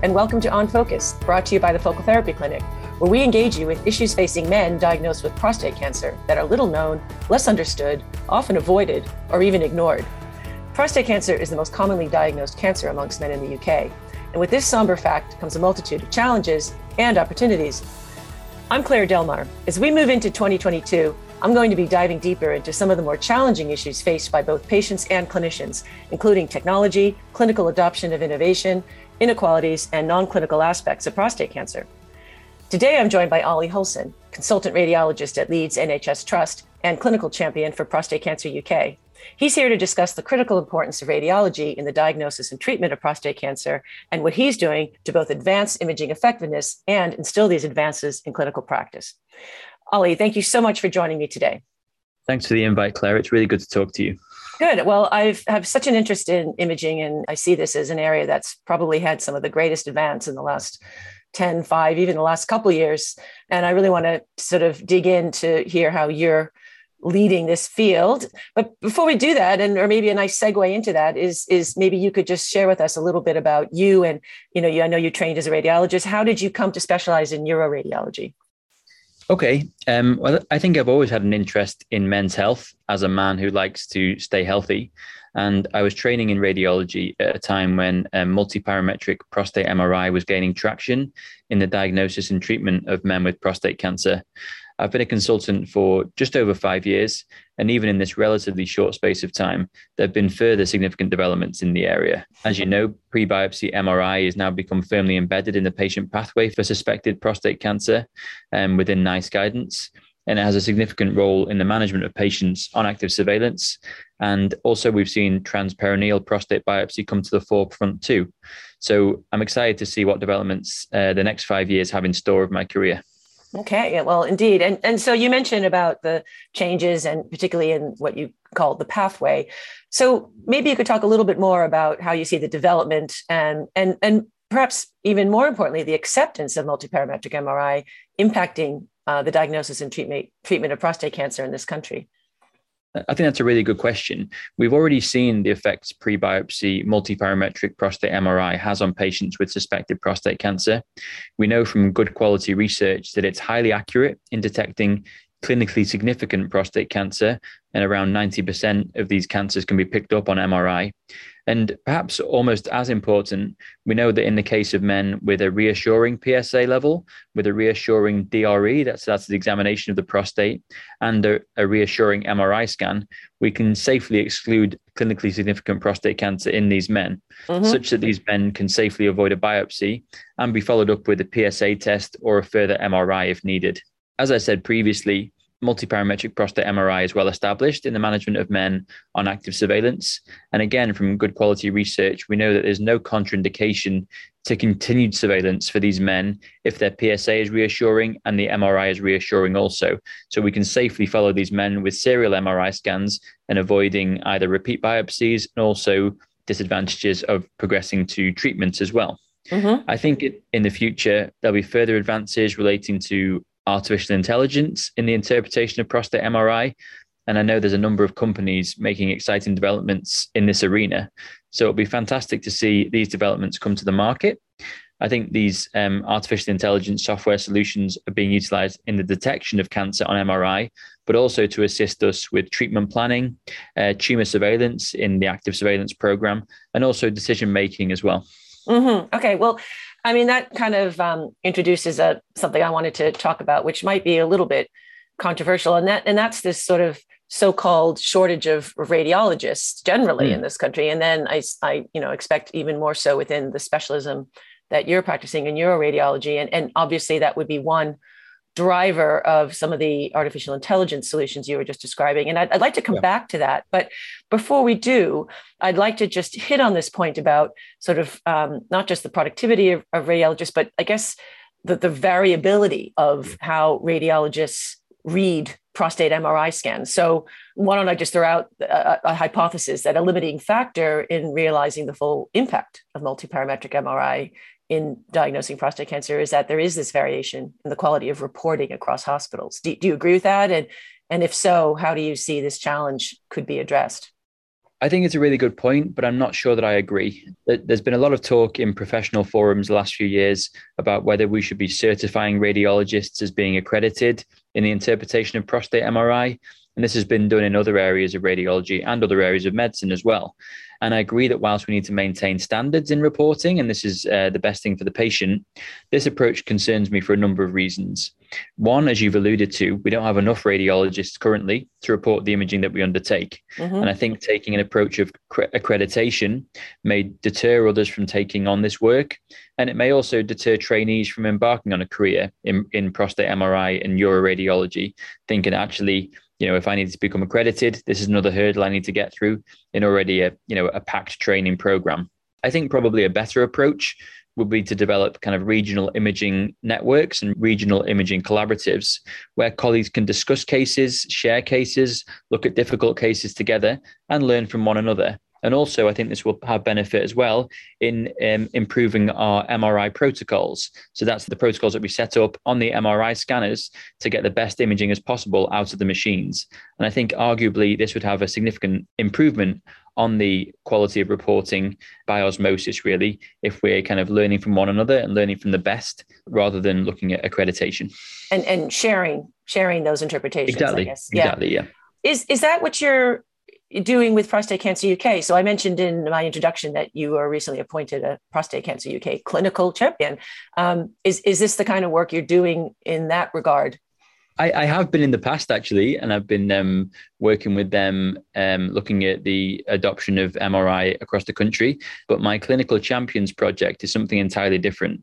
And welcome to On Focus, brought to you by the Focal Therapy Clinic, where we engage you with issues facing men diagnosed with prostate cancer that are little known, less understood, often avoided, or even ignored. Prostate cancer is the most commonly diagnosed cancer amongst men in the UK. And with this somber fact comes a multitude of challenges and opportunities. I'm Claire Delmar. As we move into 2022, I'm going to be diving deeper into some of the more challenging issues faced by both patients and clinicians, including technology, clinical adoption of innovation, inequalities, and non clinical aspects of prostate cancer. Today, I'm joined by Ollie Hulson, consultant radiologist at Leeds NHS Trust and clinical champion for Prostate Cancer UK. He's here to discuss the critical importance of radiology in the diagnosis and treatment of prostate cancer and what he's doing to both advance imaging effectiveness and instill these advances in clinical practice. Ollie, thank you so much for joining me today. Thanks for the invite, Claire. It's really good to talk to you. Good. Well, I have such an interest in imaging, and I see this as an area that's probably had some of the greatest advance in the last 10, 5, even the last couple years. And I really want to sort of dig in to hear how you're leading this field. But before we do that, and or maybe a nice segue into that is is maybe you could just share with us a little bit about you and you know, you, I know you trained as a radiologist. How did you come to specialize in uroradiology? Okay. Um, well, I think I've always had an interest in men's health as a man who likes to stay healthy. And I was training in radiology at a time when um, multiparametric prostate MRI was gaining traction in the diagnosis and treatment of men with prostate cancer. I've been a consultant for just over five years, and even in this relatively short space of time, there have been further significant developments in the area. As you know, pre biopsy MRI has now become firmly embedded in the patient pathway for suspected prostate cancer um, within NICE guidance. And it has a significant role in the management of patients on active surveillance. And also, we've seen transperineal prostate biopsy come to the forefront too. So I'm excited to see what developments uh, the next five years have in store of my career. Okay, well, indeed, and and so you mentioned about the changes, and particularly in what you call the pathway. So maybe you could talk a little bit more about how you see the development and and and perhaps even more importantly, the acceptance of multiparametric MRI impacting uh, the diagnosis and treatment treatment of prostate cancer in this country. I think that's a really good question. We've already seen the effects pre biopsy multiparametric prostate MRI has on patients with suspected prostate cancer. We know from good quality research that it's highly accurate in detecting clinically significant prostate cancer, and around 90% of these cancers can be picked up on MRI. And perhaps almost as important, we know that in the case of men with a reassuring PSA level, with a reassuring DRE, that's, that's the examination of the prostate, and a, a reassuring MRI scan, we can safely exclude clinically significant prostate cancer in these men, mm-hmm. such that these men can safely avoid a biopsy and be followed up with a PSA test or a further MRI if needed. As I said previously, multiparametric prostate MRI is well established in the management of men on active surveillance. And again, from good quality research, we know that there's no contraindication to continued surveillance for these men if their PSA is reassuring and the MRI is reassuring also. So we can safely follow these men with serial MRI scans and avoiding either repeat biopsies and also disadvantages of progressing to treatment as well. Mm-hmm. I think in the future, there'll be further advances relating to artificial intelligence in the interpretation of prostate MRI. And I know there's a number of companies making exciting developments in this arena. So it'll be fantastic to see these developments come to the market. I think these um, artificial intelligence software solutions are being utilized in the detection of cancer on MRI, but also to assist us with treatment planning, uh, tumor surveillance in the active surveillance program, and also decision making as well. Mm-hmm. Okay, well, I mean, that kind of um, introduces a, something I wanted to talk about, which might be a little bit controversial, and that and that's this sort of so-called shortage of radiologists generally mm. in this country, and then I, I, you know, expect even more so within the specialism that you're practicing in uroradiology, and and obviously that would be one driver of some of the artificial intelligence solutions you were just describing. And I'd, I'd like to come yeah. back to that. But before we do, I'd like to just hit on this point about sort of um, not just the productivity of, of radiologists, but I guess the, the variability of how radiologists read prostate MRI scans. So, why don't I just throw out a, a, hypothesis that a limiting factor in realizing the full impact of multiparametric MRI in diagnosing prostate cancer is that there is this variation in the quality of reporting across hospitals. Do, do you agree with that? And, and if so, how do you see this challenge could be addressed? I think it's a really good point, but I'm not sure that I agree. There's been a lot of talk in professional forums the last few years about whether we should be certifying radiologists as being accredited in the interpretation of prostate MRI. And this has been done in other areas of radiology and other areas of medicine as well. And I agree that whilst we need to maintain standards in reporting, and this is uh, the best thing for the patient, this approach concerns me for a number of reasons. One, as you've alluded to, we don't have enough radiologists currently to report the imaging that we undertake. Mm-hmm. And I think taking an approach of accreditation may deter others from taking on this work. And it may also deter trainees from embarking on a career in, in prostate MRI and uroradiology, thinking actually, you know, if I need to become accredited, this is another hurdle I need to get through in already a, you know, a packed training program. I think probably a better approach would be to develop kind of regional imaging networks and regional imaging collaboratives where colleagues can discuss cases, share cases, look at difficult cases together, and learn from one another. And also, I think this will have benefit as well in um, improving our MRI protocols. So that's the protocols that we set up on the MRI scanners to get the best imaging as possible out of the machines. And I think arguably this would have a significant improvement on the quality of reporting by osmosis, really, if we're kind of learning from one another and learning from the best rather than looking at accreditation. And and sharing sharing those interpretations. Exactly. Exactly. Yeah. Is is that what you're doing with Prostate Cancer UK. So I mentioned in my introduction that you were recently appointed a Prostate Cancer UK clinical champion. Um, is is this the kind of work you're doing in that regard? I, I have been in the past actually, and I've been um, working with them, um, looking at the adoption of MRI across the country. But my clinical champions project is something entirely different.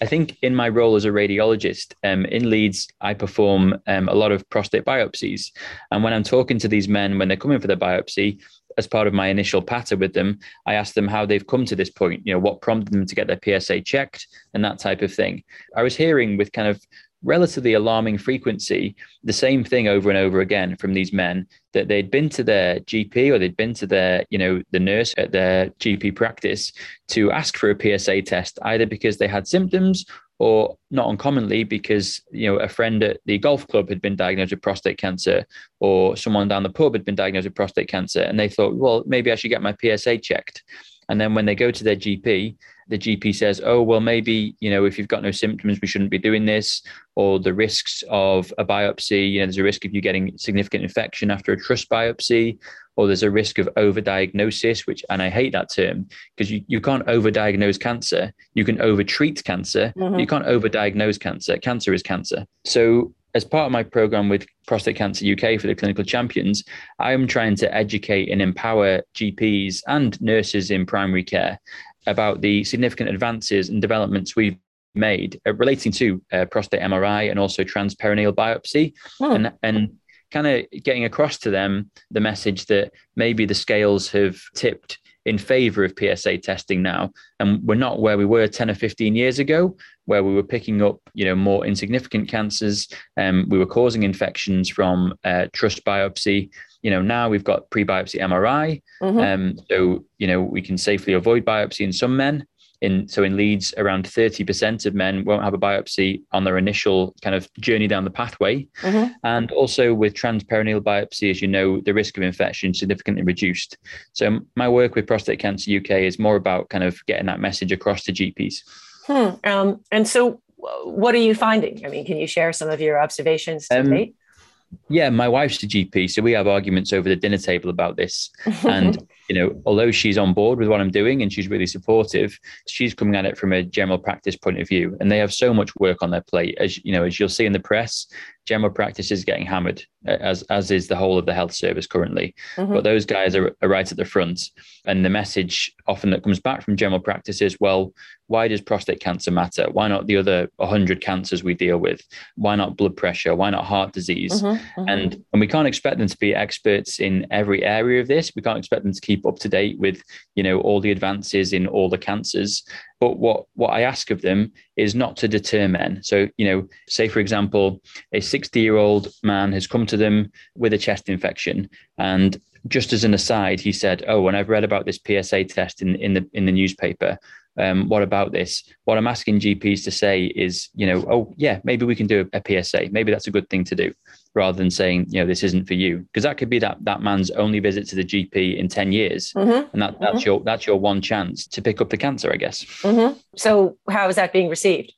I think in my role as a radiologist um, in Leeds, I perform um, a lot of prostate biopsies. And when I'm talking to these men, when they're coming for their biopsy, as part of my initial patter with them, I asked them how they've come to this point, you know, what prompted them to get their PSA checked and that type of thing. I was hearing with kind of relatively alarming frequency the same thing over and over again from these men that they'd been to their GP or they'd been to their, you know, the nurse at their GP practice to ask for a PSA test, either because they had symptoms or not uncommonly because you know a friend at the golf club had been diagnosed with prostate cancer or someone down the pub had been diagnosed with prostate cancer and they thought well maybe i should get my psa checked. And then when they go to their gp the GP says, oh, well, maybe, you know, if you've got no symptoms, we shouldn't be doing this, or the risks of a biopsy, you know, there's a risk of you getting significant infection after a trus biopsy, or there's a risk of overdiagnosis, which, and I hate that term because you, you can't overdiagnose cancer. You can overtreat cancer. Mm-hmm. You can't overdiagnose cancer. Cancer is cancer. So as part of my program with Prostate Cancer UK for the clinical champions, I am trying to educate and empower GPs and nurses in primary care about the significant advances and developments we've made uh, relating to uh, prostate MRI and also transperineal biopsy, hmm. and and kind of getting across to them the message that maybe the scales have tipped in favor of PSA testing now, and we're not where we were 10 or 15 years ago, where we were picking up, you know, more insignificant cancers. Um, we were causing infections from uh, trus biopsy. You know, now we've got pre-biopsy MRI, mm-hmm. um, so you know we can safely avoid biopsy in some men in so in Leeds, around 30% of men won't have a biopsy on their initial kind of journey down the pathway. Mm-hmm. And also with transperineal biopsy, as you know, the risk of infection significantly reduced. So my work with Prostate Cancer UK is more about kind of getting that message across to GPs. Hmm. Um, and so what are you finding? I mean, can you share some of your observations to um, date? Yeah, my wife's a GP, so we have arguments over the dinner table about this. And you know, although she's on board with what I'm doing and she's really supportive, she's coming at it from a general practice point of view, and they have so much work on their plate. As you know, as you'll see in the press, general practice is getting hammered, as as is the whole of the health service currently. Mm-hmm. But those guys are, are right at the front, and the message often that comes back from general practice is, well, why does prostate cancer matter? Why not the other 100 cancers we deal with? Why not blood pressure? Why not heart disease? Mm-hmm. Mm-hmm. And and we can't expect them to be experts in every area of this. We can't expect them to keep up to date with you know all the advances in all the cancers. But what what I ask of them is not to deter men. So you know, say for example, a 60 year old man has come to them with a chest infection, and just as an aside, he said, "Oh, when I've read about this PSA test in in the in the newspaper." Um, what about this? What I'm asking GPs to say is, you know, oh yeah, maybe we can do a, a PSA. Maybe that's a good thing to do, rather than saying, you know, this isn't for you, because that could be that that man's only visit to the GP in ten years, mm-hmm. and that that's mm-hmm. your that's your one chance to pick up the cancer, I guess. Mm-hmm. So how is that being received?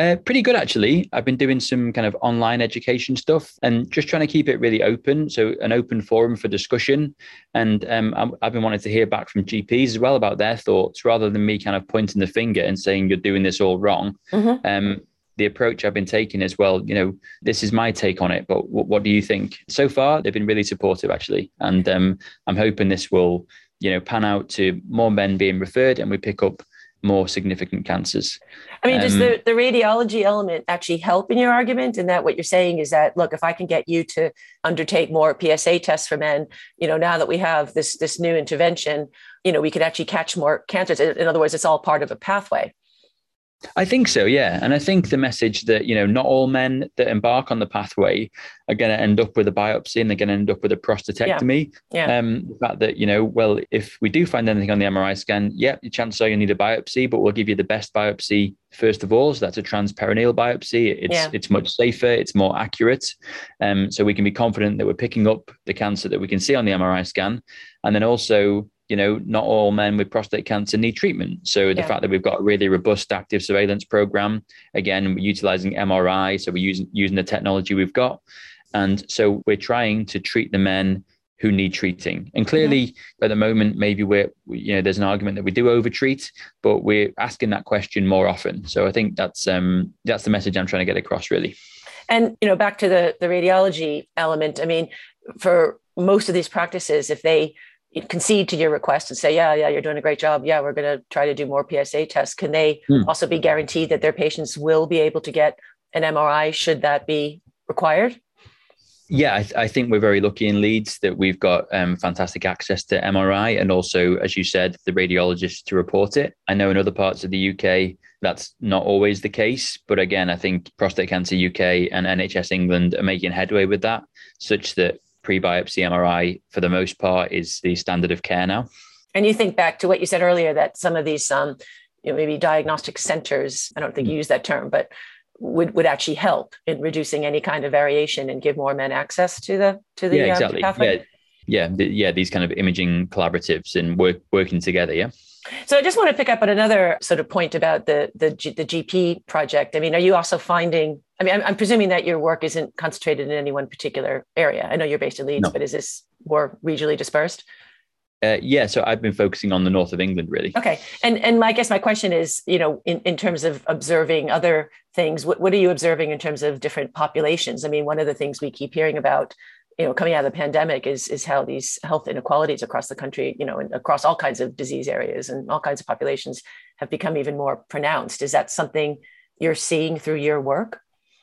Uh, pretty good, actually. I've been doing some kind of online education stuff and just trying to keep it really open. So, an open forum for discussion. And um, I've been wanting to hear back from GPs as well about their thoughts rather than me kind of pointing the finger and saying, you're doing this all wrong. Mm-hmm. Um, the approach I've been taking as well, you know, this is my take on it, but w- what do you think? So far, they've been really supportive, actually. And um, I'm hoping this will, you know, pan out to more men being referred and we pick up more significant cancers. I mean, um, does the, the radiology element actually help in your argument? In that what you're saying is that look, if I can get you to undertake more PSA tests for men, you know, now that we have this this new intervention, you know, we could actually catch more cancers. In other words, it's all part of a pathway. I think so, yeah. And I think the message that, you know, not all men that embark on the pathway are going to end up with a biopsy and they're going to end up with a prostatectomy. Yeah. yeah. Um, the fact that, you know, well, if we do find anything on the MRI scan, yeah, the chances are you need a biopsy, but we'll give you the best biopsy first of all. So that's a transperineal biopsy. It's yeah. it's much safer, it's more accurate. Um, so we can be confident that we're picking up the cancer that we can see on the MRI scan. And then also you know, not all men with prostate cancer need treatment. So the yeah. fact that we've got a really robust active surveillance program, again, we're utilizing MRI, so we're using using the technology we've got, and so we're trying to treat the men who need treating. And clearly, at the moment, maybe we're you know there's an argument that we do overtreat, but we're asking that question more often. So I think that's um that's the message I'm trying to get across, really. And you know, back to the the radiology element. I mean, for most of these practices, if they concede to your request and say, yeah, yeah, you're doing a great job. Yeah, we're going to try to do more PSA tests. Can they hmm. also be guaranteed that their patients will be able to get an MRI should that be required? Yeah, I, th- I think we're very lucky in Leeds that we've got um, fantastic access to MRI and also, as you said, the radiologists to report it. I know in other parts of the UK, that's not always the case. But again, I think Prostate Cancer UK and NHS England are making headway with that, such that pre-biopsy MRI for the most part is the standard of care now. And you think back to what you said earlier that some of these um, you know, maybe diagnostic centers, I don't think you use that term, but would, would actually help in reducing any kind of variation and give more men access to the to the yeah, um, exactly. pathway. Yeah, yeah, yeah, these kind of imaging collaboratives and work working together. Yeah. So I just want to pick up on another sort of point about the the, G, the GP project. I mean, are you also finding? I mean, I'm, I'm, presuming that your work isn't concentrated in any one particular area. I know you're based in Leeds, no. but is this more regionally dispersed? Uh, yeah, so I've been focusing on the north of England, really. Okay, and and my, I guess my question is, you know, in, in terms of observing other things, what, what are you observing in terms of different populations? I mean, one of the things we keep hearing about you know coming out of the pandemic is is how these health inequalities across the country you know and across all kinds of disease areas and all kinds of populations have become even more pronounced. Is that something you're seeing through your work?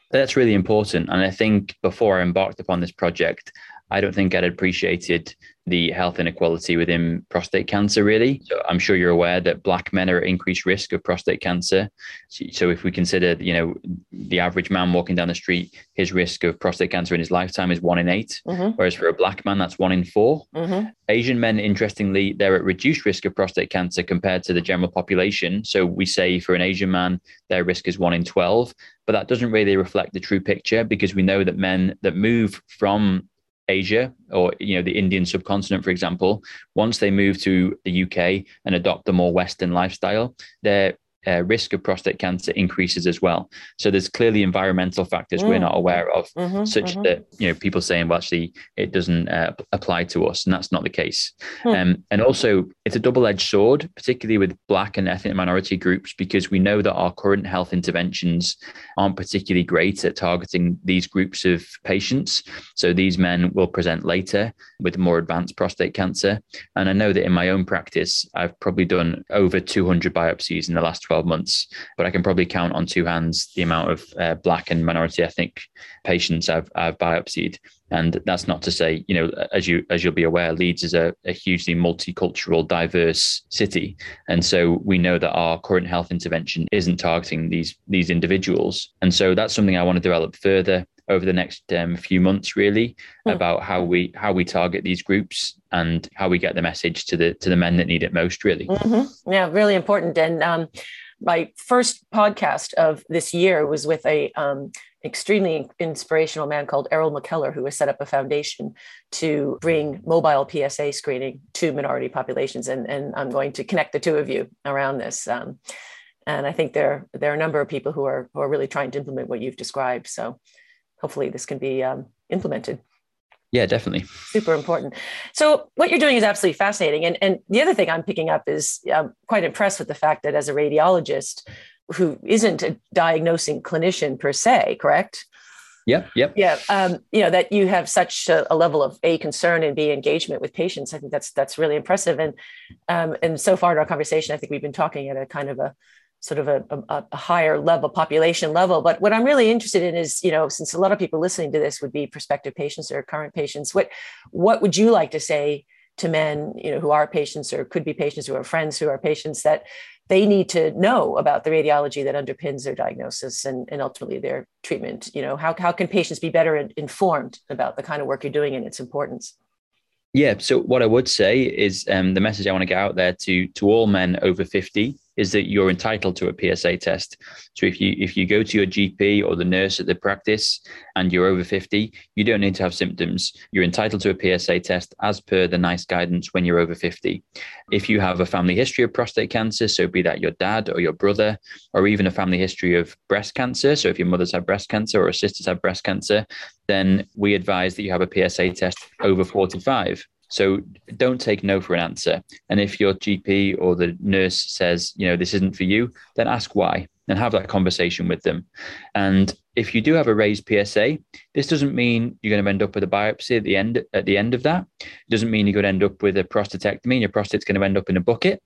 That's really important. And i think before i embarked upon this project i don't think i'd appreciated the health inequality within prostate cancer, really. So I'm sure you're aware that black men are at increased risk of prostate cancer. So if we consider, you know, the average man walking down the street, his risk of prostate cancer in his lifetime is one in 8 mm-hmm. whereas for a black man, that's one in 4 mm-hmm. Asian men, interestingly, they're at reduced risk of prostate cancer compared to the general population. So we say for an Asian man, their risk is one in 12, but that doesn't really reflect the true picture because we know that men that move from Asia or you know the Indian subcontinent, for example, once they move to the UK and adopt a more Western lifestyle, their uh, risk of prostate cancer increases as well. So there's clearly environmental factors mm. we're not aware of, mm-hmm, such mm-hmm. that you know people saying, well, actually, it doesn't uh, apply to us, and that's not the case. Hmm. Um, and also, it's a double-edged sword, particularly with Black and ethnic minority groups, because we know that our current health interventions aren't particularly great at targeting these groups of patients. So these men will present later with more advanced prostate cancer, and I know that in my own practice, I've probably done over 200 biopsies in the last 12 12 months, but I can probably count on two hands the amount of uh, black and minority ethnic patients I've, I've biopsied. And that's not to say, you know, as you as you'll be aware, Leeds is a, a hugely multicultural, diverse city, and so we know that our current health intervention isn't targeting these these individuals. And so that's something I want to develop further over the next um, few months, really, mm. about how we how we target these groups and how we get the message to the to the men that need it most. Really, mm-hmm. yeah, really important. And um, my first podcast of this year was with a um, extremely inspirational man called Errol McKellar, who has set up a foundation to bring mobile PSA screening to minority populations. And, and I'm going to connect the two of you around this. Um, and I think there, there are a number of people who are, who are really trying to implement what you've described. So hopefully this can be um, implemented. Yeah, definitely. Super important. So what you're doing is absolutely fascinating. And, and the other thing I'm picking up is I'm quite impressed with the fact that as a radiologist who isn't a diagnosing clinician per se, correct? Yep. Yep. Yeah. Um, you know that you have such a, a, level of a concern and b engagement with patients. I think that's that's really impressive. And um, and so far in our conversation, I think we've been talking at a kind of a sort of a, a, higher level population level. But what i'm really interested in is you know since a lot of people listening to this would be prospective patients or current patients what what would you like to say to men you know who are patients or could be patients who are friends who are patients that they need to know about the radiology that underpins their diagnosis and, and ultimately their treatment? You know how, how can patients be better informed about the kind of work you're doing and its importance? Yeah so what i would say is um, the message i want to get out there to to all men over 50 is that you're entitled to a PSA test. So if you if you go to your GP or the nurse at the practice and you're over 50, you don't need to have symptoms. You're entitled to a PSA test as per the NICE guidance when you're over 50. If you have a family history of prostate cancer, so be that your dad or your brother, or even a family history of breast cancer, so if your mother's had breast cancer or a sisters have breast cancer, then we advise that you have a PSA test over 45. So don't take no for an answer. And if your GP or the nurse says, you know, this isn't for you, then ask why and have that conversation with them. And if you do have a raised PSA, this doesn't mean you're going to end up with a biopsy at the end at the end of that. It doesn't mean you're going to end up with a prostatectomy and your prostate's going to end up in a bucket.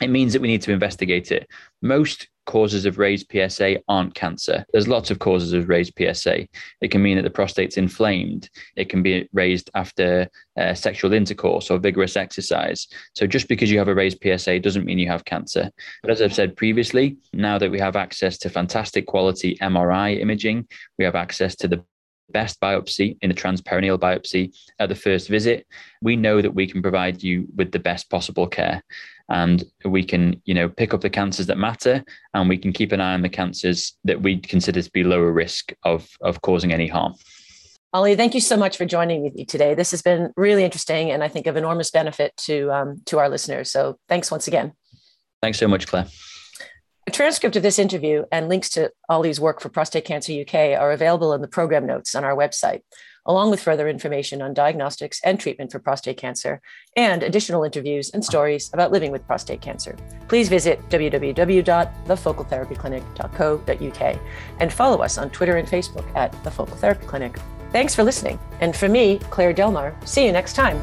It means that we need to investigate it. Most causes of raised PSA aren't cancer. There's lots of causes of raised PSA. It can mean that the prostate's inflamed. It can be raised after uh, sexual intercourse or vigorous exercise. So just because you have a raised PSA doesn't mean you have cancer. But as I've said previously, now that we have access to fantastic quality MRI imaging, we have access to the best biopsy in a transperineal biopsy at the first visit, we know that we can provide you with the best possible care and we can you know pick up the cancers that matter and we can keep an eye on the cancers that we consider to be lower risk of of causing any harm Ollie, thank you so much for joining me today. This has been really interesting and I think of enormous benefit to um, to our listeners. So thanks once again. Thanks so much, Claire. A transcript of this interview and links to Ollie's work for Prostate Cancer UK are available in the program notes on our website along with further information on diagnostics and treatment for prostate cancer and additional interviews and stories about living with prostate cancer. Please visit www.thefocaltherapyclinic.co.uk and follow us on Twitter and Facebook at The Focal Therapy Clinic. Thanks for listening. And for me, Claire Delmar, see you next time.